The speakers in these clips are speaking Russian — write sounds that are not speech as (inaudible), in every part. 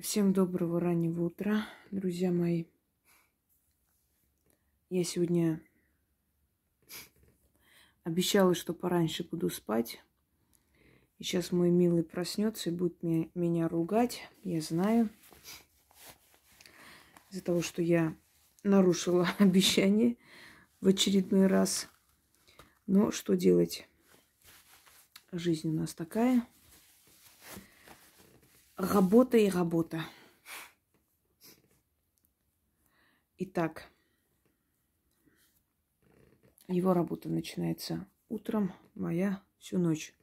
Всем доброго раннего утра, друзья мои. Я сегодня обещала, что пораньше буду спать. И сейчас мой милый проснется и будет меня, ругать. Я знаю. Из-за того, что я нарушила (laughs) обещание в очередной раз. Но что делать? Жизнь у нас такая – Работа и работа. Итак, его работа начинается утром, моя всю ночь.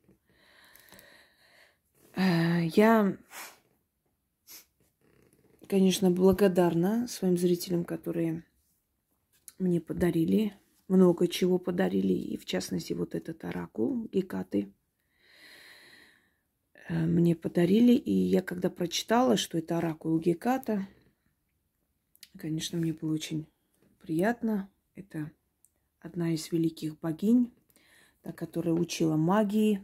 Э, я, конечно, благодарна своим зрителям, которые мне подарили, много чего подарили, и в частности вот этот оракул Гекаты – мне подарили. И я когда прочитала, что это оракул Геката, конечно, мне было очень приятно. Это одна из великих богинь, та, которая учила магии,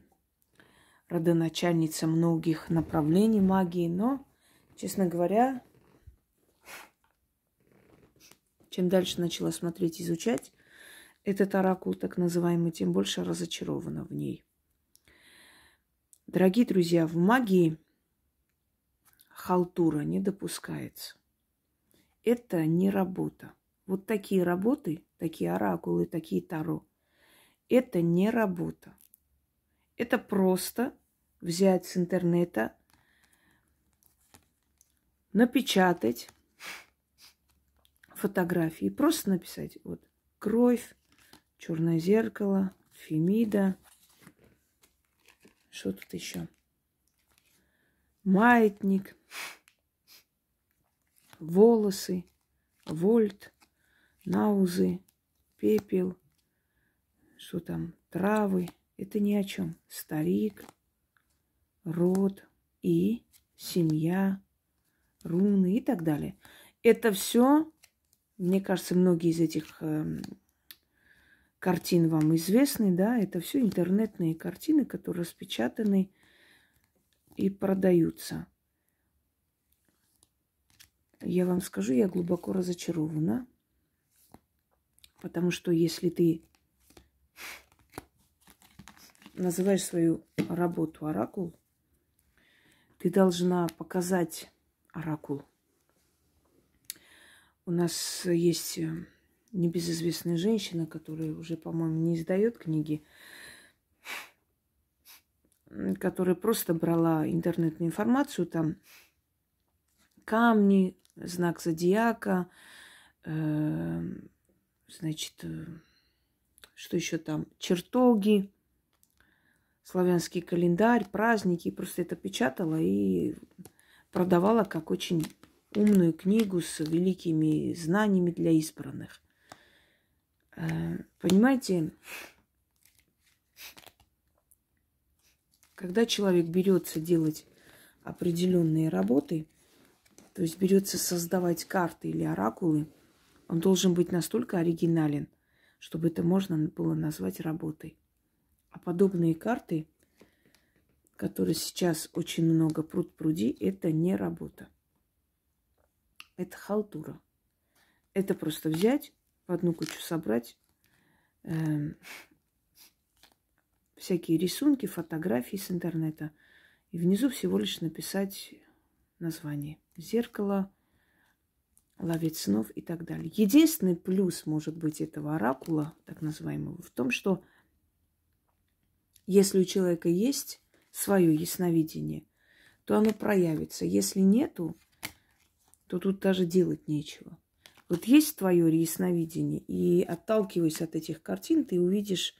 родоначальница многих направлений магии. Но, честно говоря, чем дальше начала смотреть, изучать этот оракул, так называемый, тем больше разочарована в ней – Дорогие друзья, в магии халтура не допускается. Это не работа. Вот такие работы, такие оракулы, такие таро, это не работа. Это просто взять с интернета, напечатать фотографии, просто написать вот кровь, черное зеркало, фемида – что тут еще? Маятник, волосы, вольт, наузы, пепел, что там, травы. Это ни о чем. Старик, род и семья, руны и так далее. Это все, мне кажется, многие из этих эм, картин вам известны, да, это все интернетные картины, которые распечатаны и продаются. Я вам скажу, я глубоко разочарована, потому что если ты называешь свою работу оракул, ты должна показать оракул. У нас есть небезызвестная женщина, которая уже, по-моему, не издает книги, которая просто брала интернетную информацию, там камни, знак зодиака, э, значит, что еще там, чертоги, славянский календарь, праздники, просто это печатала и продавала как очень умную книгу с великими знаниями для избранных. Э, понимаете, когда человек берется делать определенные работы, то есть берется создавать карты или оракулы, он должен быть настолько оригинален, чтобы это можно было назвать работой. А подобные карты, которые сейчас очень много пруд пруди, это не работа. Это халтура. Это просто взять, в одну кучу собрать э, всякие рисунки, фотографии с интернета. И внизу всего лишь написать название. Зеркало, ловец снов и так далее. Единственный плюс, может быть, этого оракула, так называемого, в том, что если у человека есть свое ясновидение, то оно проявится. Если нету, то тут даже делать нечего. Вот есть твое ясновидение, и отталкиваясь от этих картин, ты увидишь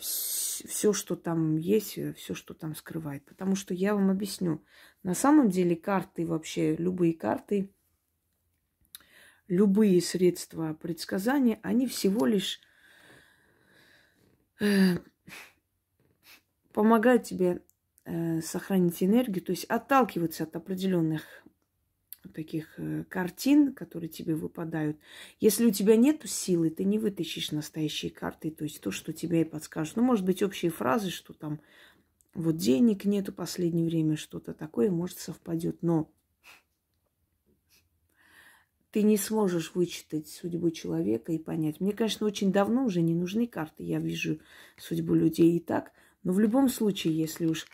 все, что там есть, все, что там скрывает. Потому что я вам объясню. На самом деле карты вообще, любые карты, любые средства предсказания, они всего лишь э, помогают тебе э, сохранить энергию, то есть отталкиваться от определенных таких э, картин, которые тебе выпадают. Если у тебя нет силы, ты не вытащишь настоящие карты, то есть то, что тебе и подскажут. Ну, может быть, общие фразы, что там вот денег нету в последнее время, что-то такое, может, совпадет. Но ты не сможешь вычитать судьбу человека и понять. Мне, конечно, очень давно уже не нужны карты. Я вижу судьбу людей и так. Но в любом случае, если уж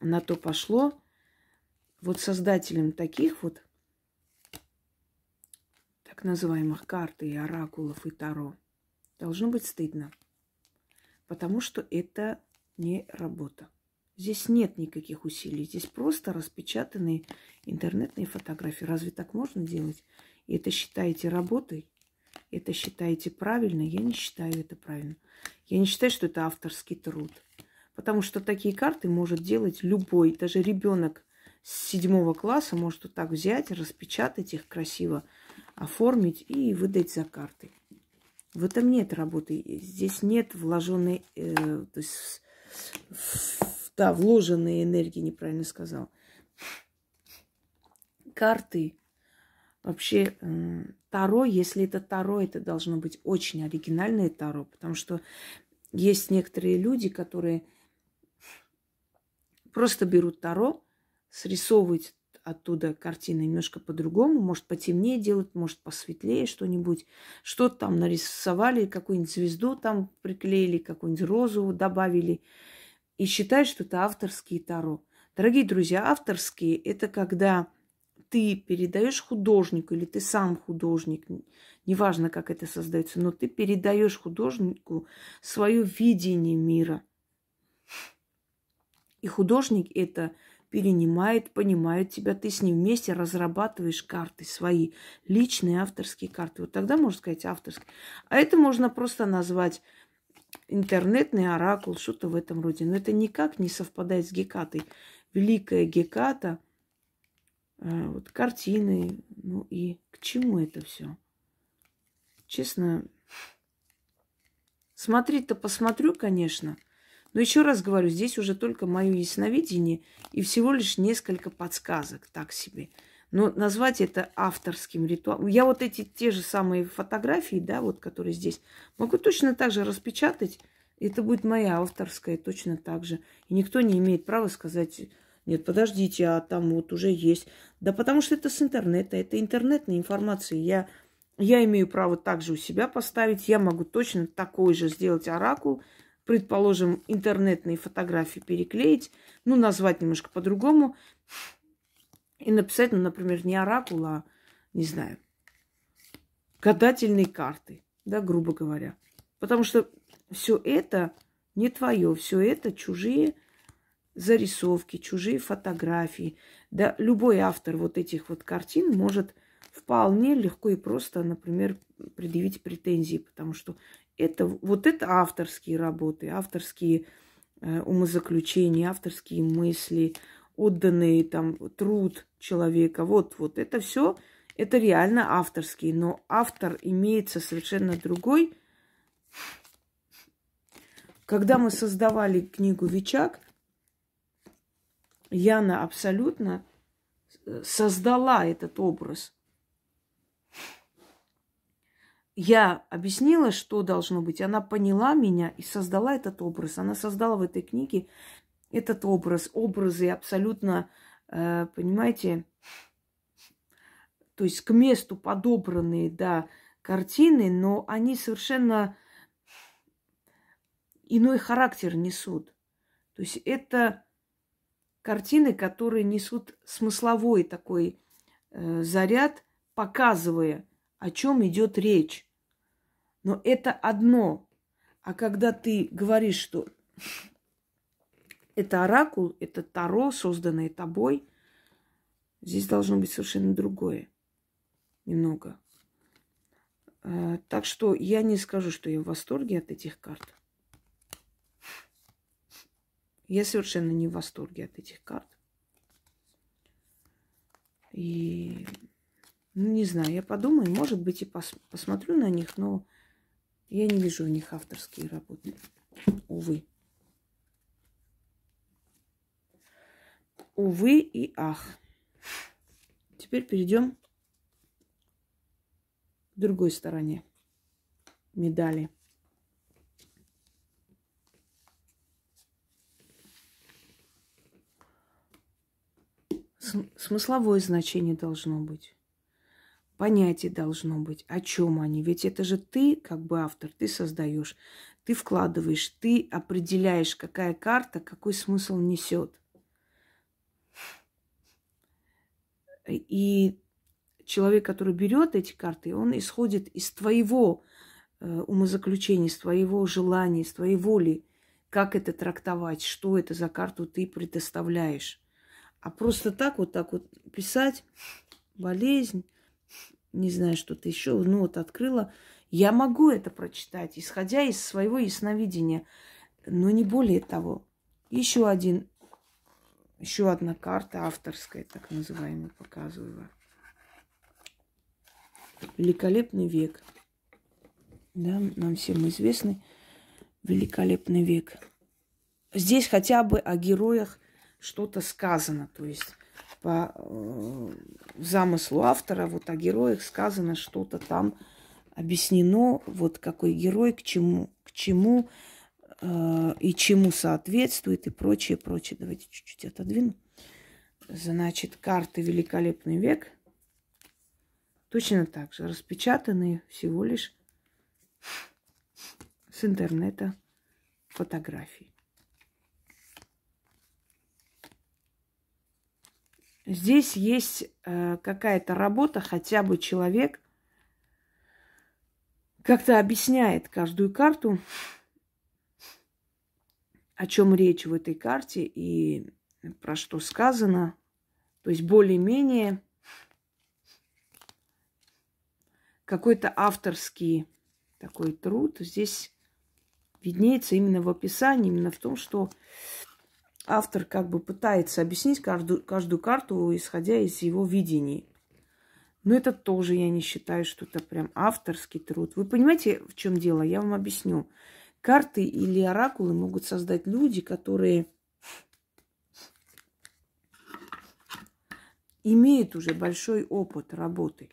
на то пошло, вот создателем таких вот так называемых карт и оракулов и таро должно быть стыдно. Потому что это не работа. Здесь нет никаких усилий. Здесь просто распечатанные интернетные фотографии. Разве так можно делать? И это считаете работой? Это считаете правильно? Я не считаю это правильно. Я не считаю, что это авторский труд. Потому что такие карты может делать любой, даже ребенок с седьмого класса может вот так взять, распечатать их красиво, оформить и выдать за карты. В этом нет работы. Здесь нет вложенной, э, то есть да, вложенные энергии, неправильно сказал. Карты. Вообще, Таро, если это Таро, это должно быть очень оригинальное Таро, потому что есть некоторые люди, которые просто берут Таро, срисовывают оттуда картины немножко по-другому, может потемнее делают, может посветлее что-нибудь, что-то там нарисовали, какую-нибудь звезду там приклеили, какую-нибудь розу добавили – и считает, что это авторские таро. Дорогие друзья, авторские – это когда ты передаешь художнику или ты сам художник, неважно, как это создается, но ты передаешь художнику свое видение мира. И художник это перенимает, понимает тебя, ты с ним вместе разрабатываешь карты свои, личные авторские карты. Вот тогда можно сказать авторские. А это можно просто назвать интернетный оракул, что-то в этом роде. Но это никак не совпадает с Гекатой. Великая Геката, э, вот картины, ну и к чему это все? Честно, смотреть-то посмотрю, конечно. Но еще раз говорю, здесь уже только мое ясновидение и всего лишь несколько подсказок, так себе. Но назвать это авторским ритуалом. Я вот эти те же самые фотографии, да, вот которые здесь, могу точно так же распечатать. Это будет моя авторская точно так же. И никто не имеет права сказать, нет, подождите, а там вот уже есть. Да потому что это с интернета, это интернетная информация. Я, я имею право также у себя поставить. Я могу точно такой же сделать оракул, предположим, интернетные фотографии переклеить, ну, назвать немножко по-другому и написать, ну, например, не оракул, а, не знаю, гадательные карты, да, грубо говоря. Потому что все это не твое, все это чужие зарисовки, чужие фотографии. Да, любой автор вот этих вот картин может вполне легко и просто, например, предъявить претензии, потому что это, вот это авторские работы, авторские э, умозаключения, авторские мысли, отданный там труд человека. Вот, вот это все, это реально авторский, но автор имеется совершенно другой. Когда мы создавали книгу Вичак, Яна абсолютно создала этот образ. Я объяснила, что должно быть. Она поняла меня и создала этот образ. Она создала в этой книге этот образ, образы абсолютно, э, понимаете, то есть к месту подобранные, да, картины, но они совершенно иной характер несут. То есть это картины, которые несут смысловой такой э, заряд, показывая, о чем идет речь. Но это одно. А когда ты говоришь, что это оракул, это таро, созданное тобой. Здесь должно быть совершенно другое. Немного. А, так что я не скажу, что я в восторге от этих карт. Я совершенно не в восторге от этих карт. И, ну, не знаю, я подумаю, может быть, и пос посмотрю на них, но я не вижу в них авторские работы. Увы. Увы и ах. Теперь перейдем к другой стороне медали. Смысловое значение должно быть. Понятие должно быть, о чем они. Ведь это же ты, как бы автор, ты создаешь, ты вкладываешь, ты определяешь, какая карта, какой смысл несет. И человек, который берет эти карты, он исходит из твоего э, умозаключения, из твоего желания, из твоей воли, как это трактовать, что это за карту ты предоставляешь. А просто так вот так вот писать болезнь, не знаю, что-то еще, ну вот открыла. Я могу это прочитать, исходя из своего ясновидения, но не более того. Еще один, еще одна карта авторская, так называемая, показываю. Великолепный век. Да, нам всем известный великолепный век. Здесь хотя бы о героях что-то сказано. То есть по э, замыслу автора вот о героях сказано что-то там объяснено, вот какой герой к чему, к чему э, и чему соответствует и прочее, прочее. Давайте чуть-чуть отодвину. Значит, карты «Великолепный век» точно так же распечатанные всего лишь с интернета фотографий. Здесь есть э, какая-то работа, хотя бы человек как-то объясняет каждую карту, о чем речь в этой карте и про что сказано. То есть более-менее какой-то авторский такой труд здесь виднеется именно в описании, именно в том, что автор как бы пытается объяснить каждую, каждую карту, исходя из его видений. Но это тоже я не считаю, что это прям авторский труд. Вы понимаете, в чем дело? Я вам объясню. Карты или оракулы могут создать люди, которые имеют уже большой опыт работы.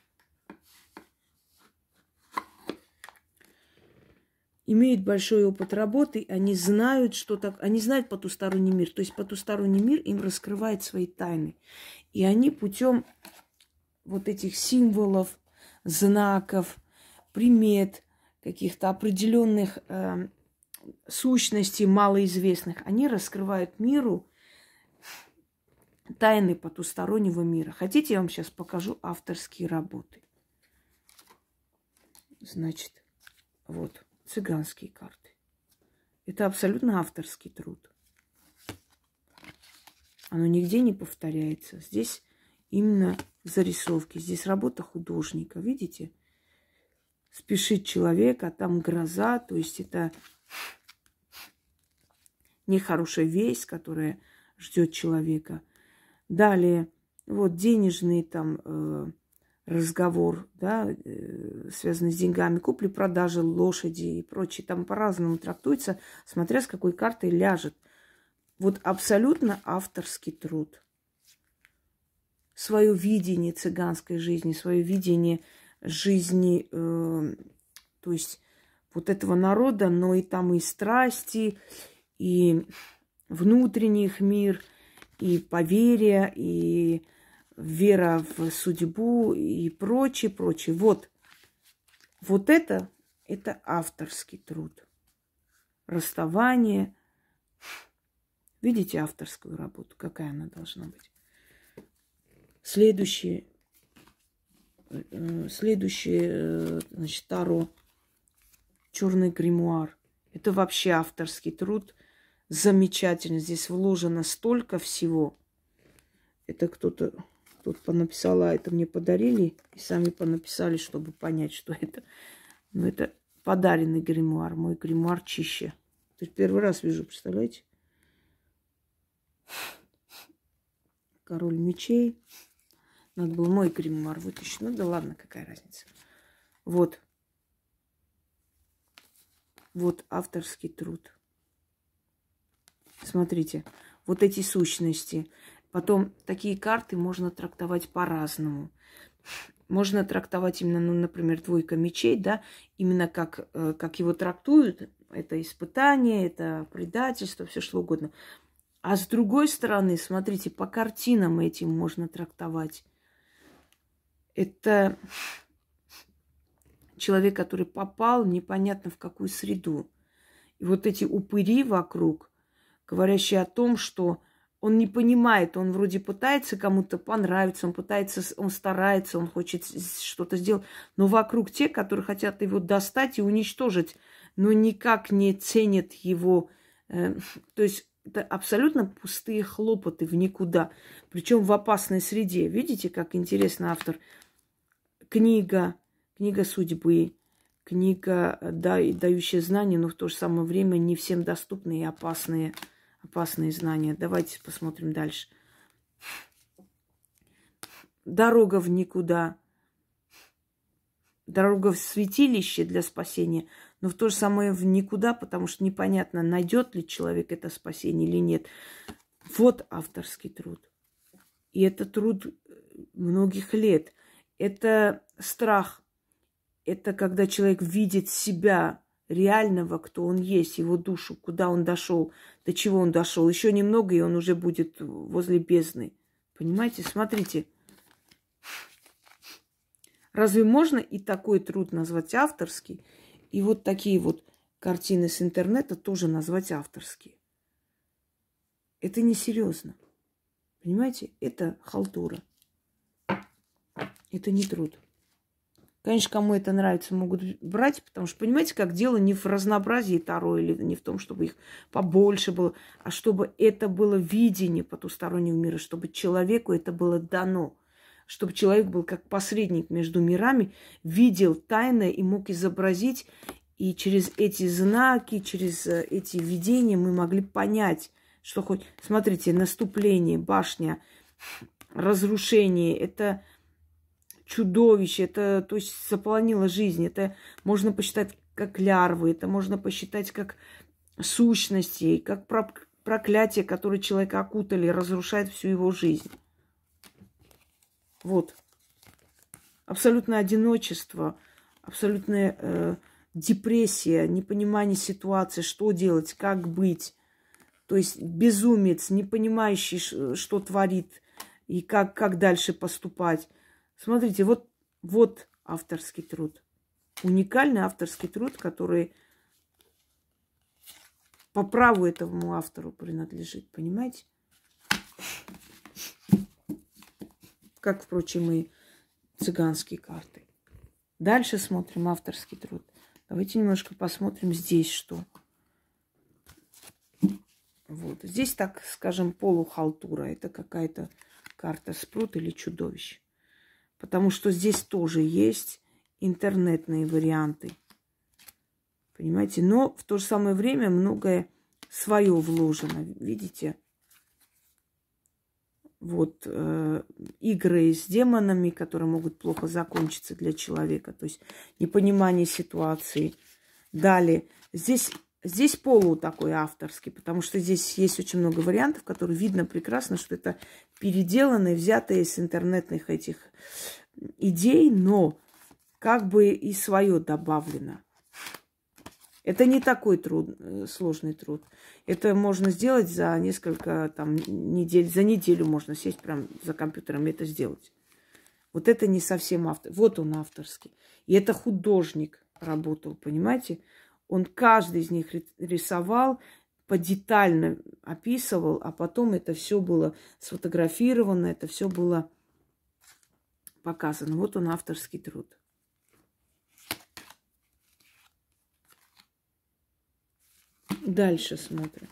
Имеют большой опыт работы, они знают, что так, они знают потусторонний мир. То есть потусторонний мир им раскрывает свои тайны. И они путем вот этих символов, знаков, примет, каких-то определенных э, сущностей малоизвестных, они раскрывают миру тайны потустороннего мира. Хотите, я вам сейчас покажу авторские работы? Значит, вот цыганские карты. Это абсолютно авторский труд. Оно нигде не повторяется. Здесь именно зарисовки. Здесь работа художника. Видите? Спешит человек, а там гроза. То есть это нехорошая весть, которая ждет человека. Далее, вот денежные там э, разговор, да, э, связанный с деньгами, купли-продажи лошади и прочее, там по-разному трактуется, смотря с какой картой ляжет. Вот абсолютно авторский труд. Свое видение цыганской жизни, свое видение жизни, э, то есть вот этого народа, но и там и страсти, и внутренний их мир, и поверья, и вера в судьбу и прочее, прочее. Вот, вот это, это авторский труд. Расставание. Видите авторскую работу, какая она должна быть. Следующее, э, следующее, э, значит, Таро, черный гримуар. Это вообще авторский труд. Замечательно. Здесь вложено столько всего. Это кто-то тут понаписала, это мне подарили, и сами понаписали, чтобы понять, что это. Но это подаренный гримуар, мой гримуар чище. То есть первый раз вижу, представляете? Король мечей. Надо было мой гримуар вытащить. Ну да ладно, какая разница. Вот. Вот авторский труд. Смотрите, вот эти сущности. Потом такие карты можно трактовать по-разному. Можно трактовать именно, ну, например, двойка мечей, да, именно как, э, как его трактуют. Это испытание, это предательство, все что угодно. А с другой стороны, смотрите, по картинам этим можно трактовать. Это человек, который попал непонятно в какую среду. И вот эти упыри вокруг, говорящие о том, что он не понимает, он вроде пытается кому-то понравиться, он пытается, он старается, он хочет что-то сделать, но вокруг те, которые хотят его достать и уничтожить, но никак не ценят его. Э, (laughs) то есть это абсолютно пустые хлопоты в никуда, причем в опасной среде. Видите, как интересно автор. Книга, книга судьбы, книга, да, дающая знания, но в то же самое время не всем доступные и опасные опасные знания. Давайте посмотрим дальше. Дорога в никуда. Дорога в святилище для спасения, но в то же самое в никуда, потому что непонятно, найдет ли человек это спасение или нет. Вот авторский труд. И это труд многих лет. Это страх. Это когда человек видит себя реального, кто он есть, его душу, куда он дошел, до чего он дошел. Еще немного, и он уже будет возле бездны. Понимаете? Смотрите. Разве можно и такой труд назвать авторский? И вот такие вот картины с интернета тоже назвать авторские. Это несерьезно. Понимаете? Это халтура. Это не труд. Конечно, кому это нравится, могут брать, потому что, понимаете, как дело не в разнообразии Таро или не в том, чтобы их побольше было, а чтобы это было видение потустороннего мира, чтобы человеку это было дано, чтобы человек был как посредник между мирами, видел тайное и мог изобразить, и через эти знаки, через э, эти видения мы могли понять, что хоть, смотрите, наступление, башня, разрушение, это чудовище, это, то есть, заполонило жизнь. Это можно посчитать как лярвы, это можно посчитать как сущности, как проклятие, которое человека окутали, разрушает всю его жизнь. Вот. Абсолютное одиночество, абсолютная э, депрессия, непонимание ситуации, что делать, как быть. То есть безумец, не понимающий, что творит и как, как дальше поступать. Смотрите, вот, вот авторский труд. Уникальный авторский труд, который по праву этому автору принадлежит, понимаете? Как, впрочем, и цыганские карты. Дальше смотрим авторский труд. Давайте немножко посмотрим здесь что. Вот. Здесь, так скажем, полухалтура. Это какая-то карта спрут или чудовище потому что здесь тоже есть интернетные варианты. Понимаете? Но в то же самое время многое свое вложено. Видите? Вот э, игры с демонами, которые могут плохо закончиться для человека. То есть непонимание ситуации. Далее. Здесь Здесь полу такой авторский, потому что здесь есть очень много вариантов, которые видно прекрасно, что это переделанные, взятые с интернетных этих идей, но как бы и свое добавлено. Это не такой труд, э, сложный труд. Это можно сделать за несколько там, недель. За неделю можно сесть прям за компьютером и это сделать. Вот это не совсем автор. Вот он авторский. И это художник работал, понимаете? Он каждый из них рисовал, подетально описывал, а потом это все было сфотографировано, это все было показано. Вот он авторский труд. Дальше смотрим.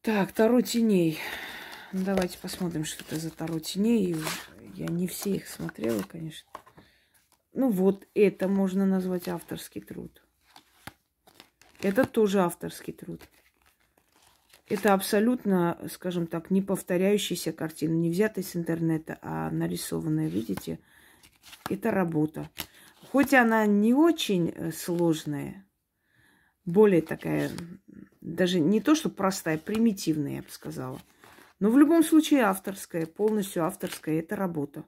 Так, Таро теней. Давайте посмотрим, что это за Таро теней. Я не все их смотрела, конечно. Ну вот, это можно назвать авторский труд. Это тоже авторский труд. Это абсолютно, скажем так, не повторяющаяся картина, не взятая с интернета, а нарисованная, видите? Это работа. Хоть она не очень э, сложная, более такая, даже не то, что простая, примитивная, я бы сказала – но в любом случае авторская, полностью авторская, это работа.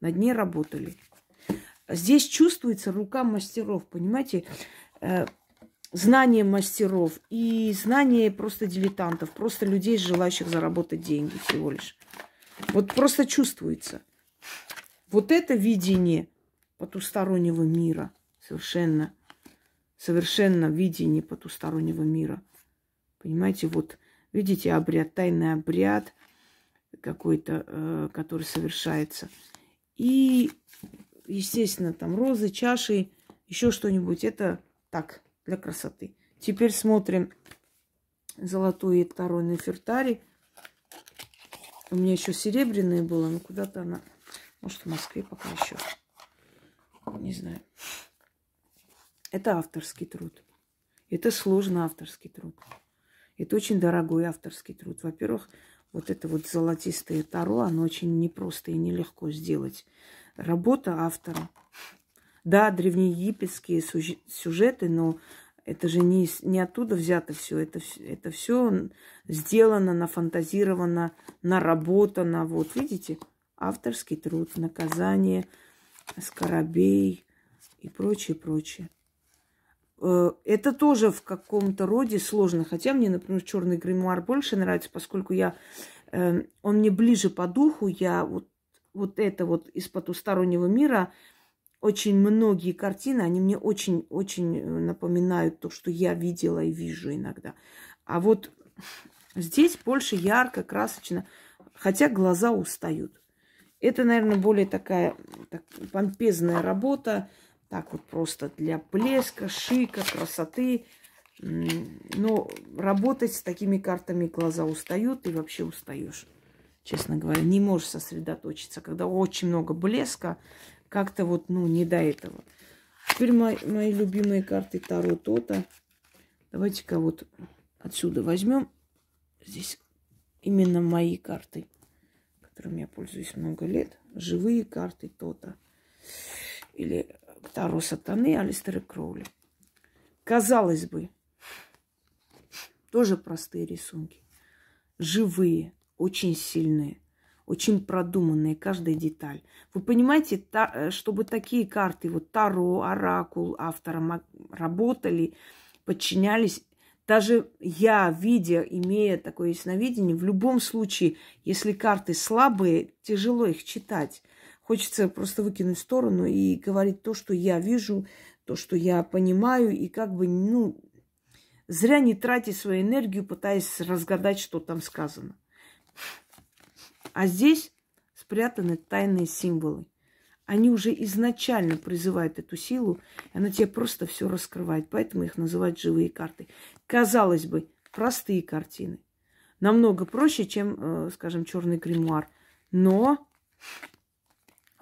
Над ней работали. Здесь чувствуется рука мастеров, понимаете? Э, знание мастеров и знание просто дилетантов, просто людей, желающих заработать деньги всего лишь. Вот просто чувствуется. Вот это видение потустороннего мира совершенно, совершенно видение потустороннего мира. Понимаете, вот видите обряд, тайный обряд какой-то, э, который совершается. И, естественно, там розы, чаши, еще что-нибудь. Это так, для красоты. Теперь смотрим золотой второй Нефертари. У меня еще серебряная была, но куда-то она... Может, в Москве пока еще. Не знаю. Это авторский труд. Это сложный авторский труд. Это очень дорогой авторский труд. Во-первых, вот это вот золотистое таро, оно очень непросто и нелегко сделать. Работа автора – да, древнеегипетские сюжеты, но это же не, не оттуда взято все. Это, это все сделано, нафантазировано, наработано. Вот, видите, авторский труд, наказание, скоробей и прочее, прочее. Э, это тоже в каком-то роде сложно. Хотя мне, например, черный гримуар больше нравится, поскольку я, э, он мне ближе по духу. Я вот, вот это вот из потустороннего мира очень многие картины, они мне очень-очень э, напоминают то, что я видела и вижу иногда. А вот здесь больше ярко, красочно, хотя глаза устают. Это, наверное, более такая так, помпезная работа, так вот просто для блеска, шика, красоты. Но работать с такими картами глаза устают и вообще устаешь. Честно говоря, не можешь сосредоточиться, когда очень много блеска, как-то вот, ну, не до этого. Теперь мои, мои любимые карты Таро Тота. Давайте-ка вот отсюда возьмем. Здесь именно мои карты, которыми я пользуюсь много лет. Живые карты Тота. Или Таро Сатаны Алистера Кроули. Казалось бы, тоже простые рисунки. Живые, очень сильные очень продуманные, каждая деталь. Вы понимаете, та, э, чтобы такие карты, вот Таро, Оракул автором работали, подчинялись, даже я, видя, имея такое ясновидение, в любом случае, если карты слабые, тяжело их читать. Хочется просто выкинуть в сторону и говорить то, что я вижу, то, что я понимаю, и как бы, ну, зря не тратить свою энергию, пытаясь разгадать, что там сказано. А здесь спрятаны тайные символы. Они уже изначально призывают эту силу, и она тебе просто все раскрывает. Поэтому их называют живые карты. Казалось бы, простые картины. Намного проще, чем, э, скажем, черный гримуар. Но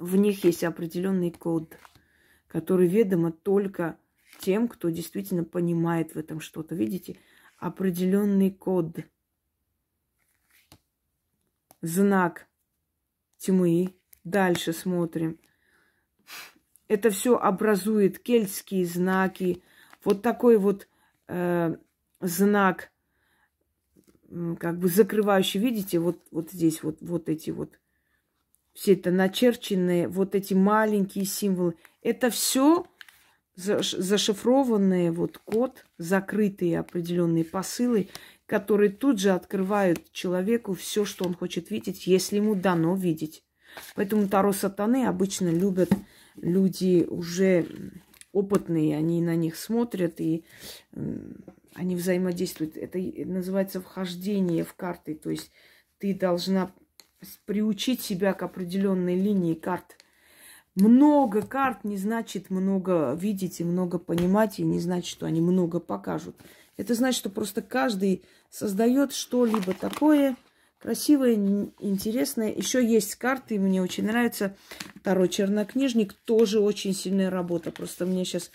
в них есть определенный код, который ведомо только тем, кто действительно понимает в этом что-то. Видите, определенный код – знак тьмы. Дальше смотрим. Это все образует кельтские знаки. Вот такой вот э, знак, как бы закрывающий, видите, вот, вот здесь вот, вот эти вот, все это начерченные, вот эти маленькие символы. Это все зашифрованные вот код, закрытые определенные посылы, которые тут же открывают человеку все, что он хочет видеть, если ему дано видеть. Поэтому Таро Сатаны обычно любят люди уже опытные, они на них смотрят и они взаимодействуют. Это называется вхождение в карты. То есть ты должна приучить себя к определенной линии карт. Много карт не значит много видеть и много понимать, и не значит, что они много покажут. Это значит, что просто каждый создает что-либо такое красивое, интересное. Еще есть карты, мне очень нравится. Второй чернокнижник, тоже очень сильная работа. Просто мне сейчас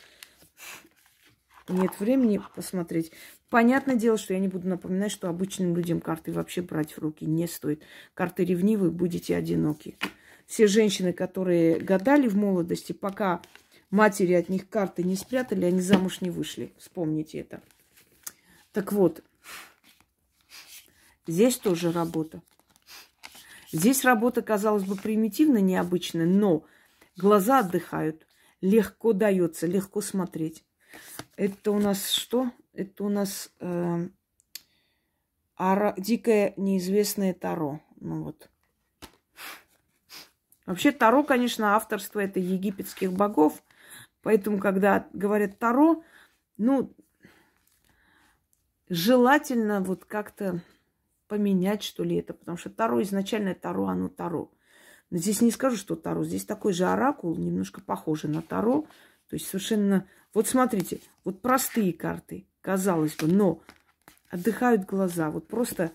нет времени посмотреть. Понятное дело, что я не буду напоминать, что обычным людям карты вообще брать в руки не стоит. Карты ревнивы, будете одиноки. Все женщины, которые гадали в молодости, пока матери от них карты не спрятали, они замуж не вышли. Вспомните это. Так вот, здесь тоже работа. Здесь работа, казалось бы, примитивно, необычная, но глаза отдыхают, легко дается, легко смотреть. Это у нас что? Это у нас э, ара, дикое неизвестное Таро. Ну вот. Вообще Таро, конечно, авторство это египетских богов. Поэтому, когда говорят Таро, ну, желательно вот как-то поменять, что ли, это. Потому что Таро изначально Таро, оно Таро. Но здесь не скажу, что Таро. Здесь такой же оракул, немножко похожий на Таро. То есть совершенно... Вот смотрите, вот простые карты, казалось бы, но отдыхают глаза. Вот просто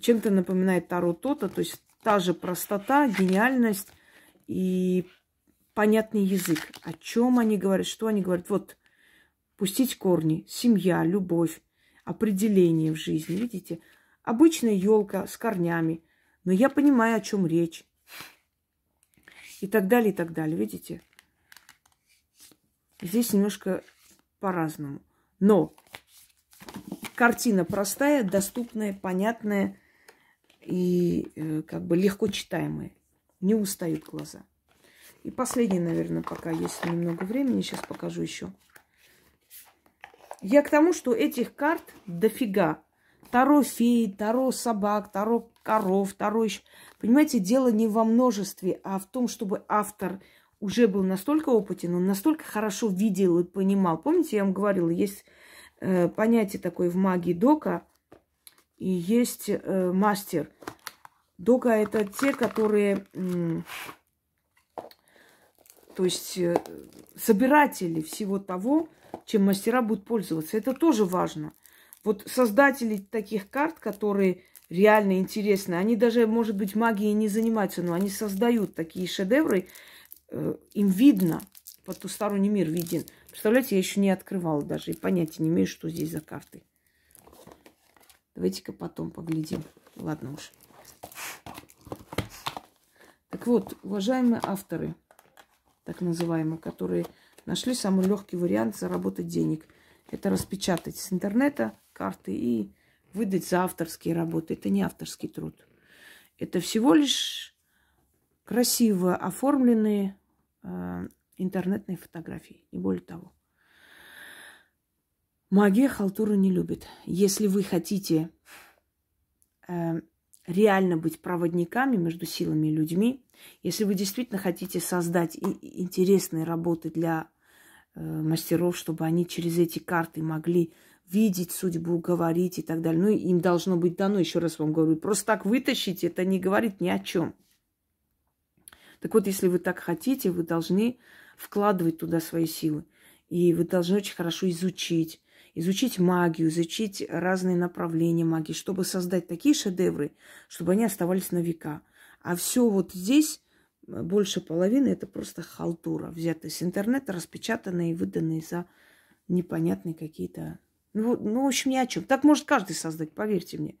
чем-то напоминает Таро то-то. То есть та же простота, гениальность и понятный язык. О чем они говорят, что они говорят. Вот пустить корни, семья, любовь, определение в жизни. Видите, обычная елка с корнями, но я понимаю, о чем речь. И так далее, и так далее. Видите? Здесь немножко по-разному. Но картина простая, доступная, понятная и э, как бы легко читаемая. Не устают глаза. И последний, наверное, пока есть немного времени, сейчас покажу еще. Я к тому, что этих карт дофига. Таро феи, таро собак, таро коров, таро еще. Понимаете, дело не во множестве, а в том, чтобы автор уже был настолько опытен, он настолько хорошо видел и понимал. Помните, я вам говорила, есть э, понятие такое в магии дока и есть э, мастер. Дока это те, которые, э, то есть э, собиратели всего того, чем мастера будут пользоваться. Это тоже важно. Вот создатели таких карт, которые реально интересны, они даже, может быть, магией не занимаются, но они создают такие шедевры, им видно, потусторонний мир виден. Представляете, я еще не открывала даже и понятия не имею, что здесь за карты. Давайте-ка потом поглядим. Ладно уж. Так вот, уважаемые авторы, так называемые, которые нашли самый легкий вариант заработать денег. Это распечатать с интернета карты и выдать за авторские работы. Это не авторский труд. Это всего лишь красиво оформленные э, интернетные фотографии, не более того. Магия халтуру не любит. Если вы хотите э, реально быть проводниками между силами и людьми, если вы действительно хотите создать интересные работы для э, мастеров, чтобы они через эти карты могли видеть судьбу, говорить и так далее. Ну, им должно быть дано, еще раз вам говорю, просто так вытащить, это не говорит ни о чем. Так вот, если вы так хотите, вы должны вкладывать туда свои силы. И вы должны очень хорошо изучить, изучить магию, изучить разные направления магии, чтобы создать такие шедевры, чтобы они оставались на века. А все вот здесь, э, больше половины, это просто халтура, взятая с интернета, распечатанная и выданная за непонятные какие-то... Ну, ну, в общем, ни о чем. Так может каждый создать, поверьте мне.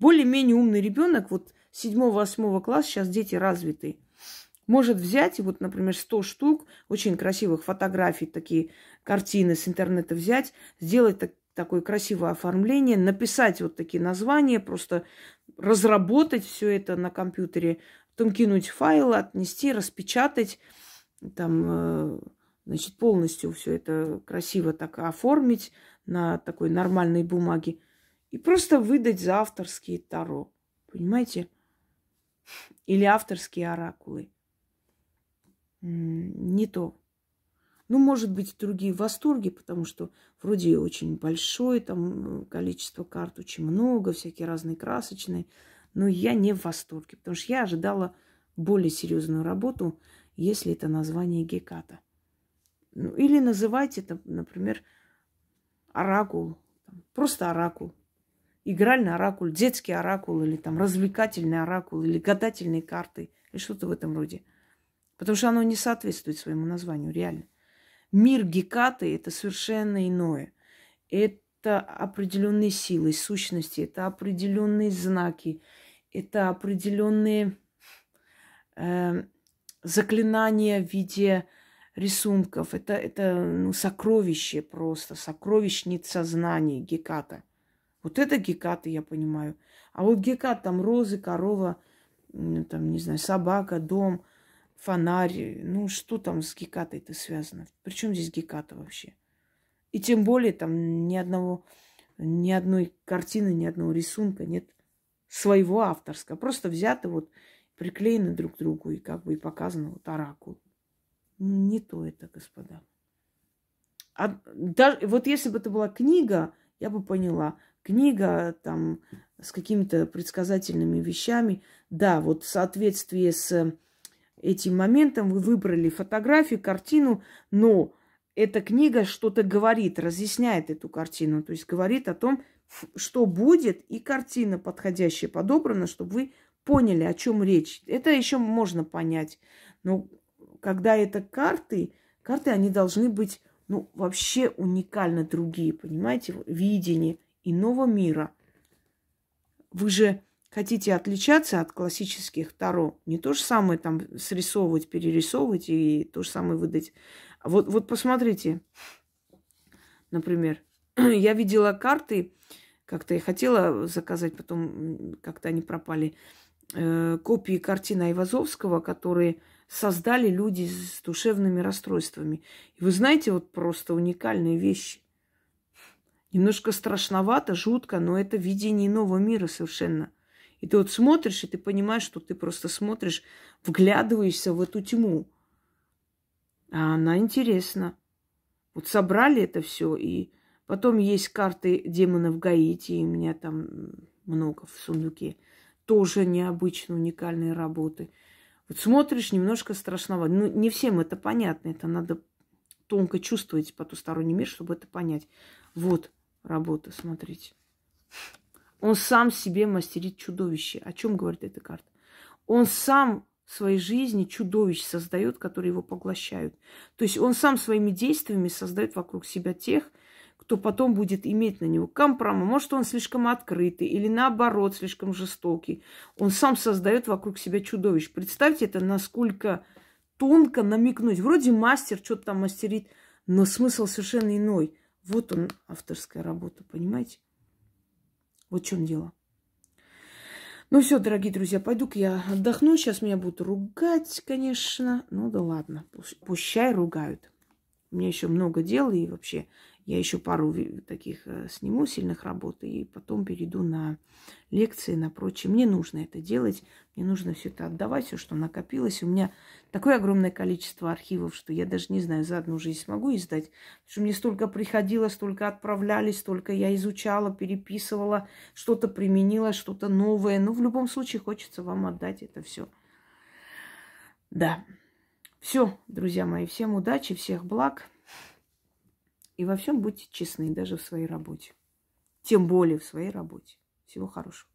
Более-менее умный ребенок, вот 7-8 класса, сейчас дети развитые, может взять вот, например, 100 штук очень красивых фотографий, такие картины с интернета взять, сделать так, такое красивое оформление, написать вот такие названия, просто разработать все это на компьютере, потом кинуть файлы, отнести, распечатать, там, э, значит, полностью все это красиво так оформить на такой нормальной бумаге и просто выдать за авторские таро. Понимаете? Или авторские оракулы не то. Ну, может быть, другие в восторге, потому что вроде очень большое там количество карт, очень много, всякие разные красочные. Но я не в восторге, потому что я ожидала более серьезную работу, если это название Геката. Ну, или называйте это, например, оракул. Просто оракул. Игральный оракул, детский оракул, или там развлекательный оракул, или гадательные карты, или что-то в этом роде. Потому что оно не соответствует своему названию, реально. Мир Гекаты – это совершенно иное. Это определенные силы, сущности, это определенные знаки, это определенные э, заклинания в виде рисунков. Это, это ну, сокровище просто, сокровищница знаний Геката. Вот это Геката, я понимаю. А вот Гекат, там розы, корова, там, не знаю, собака, дом – фонарь. Ну, что там с Гекатой это связано? Причем здесь Геката вообще? И тем более там ни одного, ни одной картины, ни одного рисунка нет своего авторского. Просто взято вот, приклеено друг к другу и как бы и показано вот оракул. Не то это, господа. А, даже, вот если бы это была книга, я бы поняла. Книга там с какими-то предсказательными вещами. Да, вот в соответствии с этим моментом вы выбрали фотографию, картину, но эта книга что-то говорит, разъясняет эту картину. То есть говорит о том, что будет, и картина подходящая подобрана, чтобы вы поняли, о чем речь. Это еще можно понять. Но когда это карты, карты, они должны быть, ну, вообще уникально другие, понимаете, видение иного мира. Вы же хотите отличаться от классических Таро. Не то же самое там срисовывать, перерисовывать и то же самое выдать. Вот, вот посмотрите, например, (clears throat) я видела карты, как-то я хотела заказать, потом как-то они пропали, э, копии картин Айвазовского, которые создали люди с душевными расстройствами. И вы знаете, вот просто уникальные вещи. Немножко страшновато, жутко, но это видение нового мира совершенно. И ты вот смотришь, и ты понимаешь, что ты просто смотришь, вглядываешься в эту тьму. А она интересна. Вот собрали это все, и потом есть карты демонов Гаити, и у меня там много в сундуке. Тоже необычно уникальные работы. Вот смотришь, немножко страшновато. Ну, не всем это понятно. Это надо тонко чувствовать потусторонний мир, чтобы это понять. Вот работа, смотрите. Он сам себе мастерит чудовище. О чем говорит эта карта? Он сам в своей жизни чудовищ создает, которые его поглощают. То есть он сам своими действиями создает вокруг себя тех, кто потом будет иметь на него компромат. Может, он слишком открытый или наоборот слишком жестокий. Он сам создает вокруг себя чудовищ. Представьте это, насколько тонко намекнуть. Вроде мастер что-то там мастерит, но смысл совершенно иной. Вот он, авторская работа, понимаете? Вот в чем дело. Ну все, дорогие друзья, пойду-ка я отдохну. Сейчас меня будут ругать, конечно. Ну да ладно, пущай ругают. У меня еще много дел, и вообще я еще пару таких э, сниму сильных работ, и потом перейду на лекции, на прочее. Мне нужно это делать, мне нужно все это отдавать, все, что накопилось. У меня такое огромное количество архивов, что я даже не знаю, за одну жизнь смогу издать. Потому что мне столько приходило, столько отправляли, столько я изучала, переписывала, что-то применила, что-то новое. Но в любом случае хочется вам отдать это все. Да. Все, друзья мои, всем удачи, всех благ. И во всем будьте честны, даже в своей работе. Тем более в своей работе. Всего хорошего.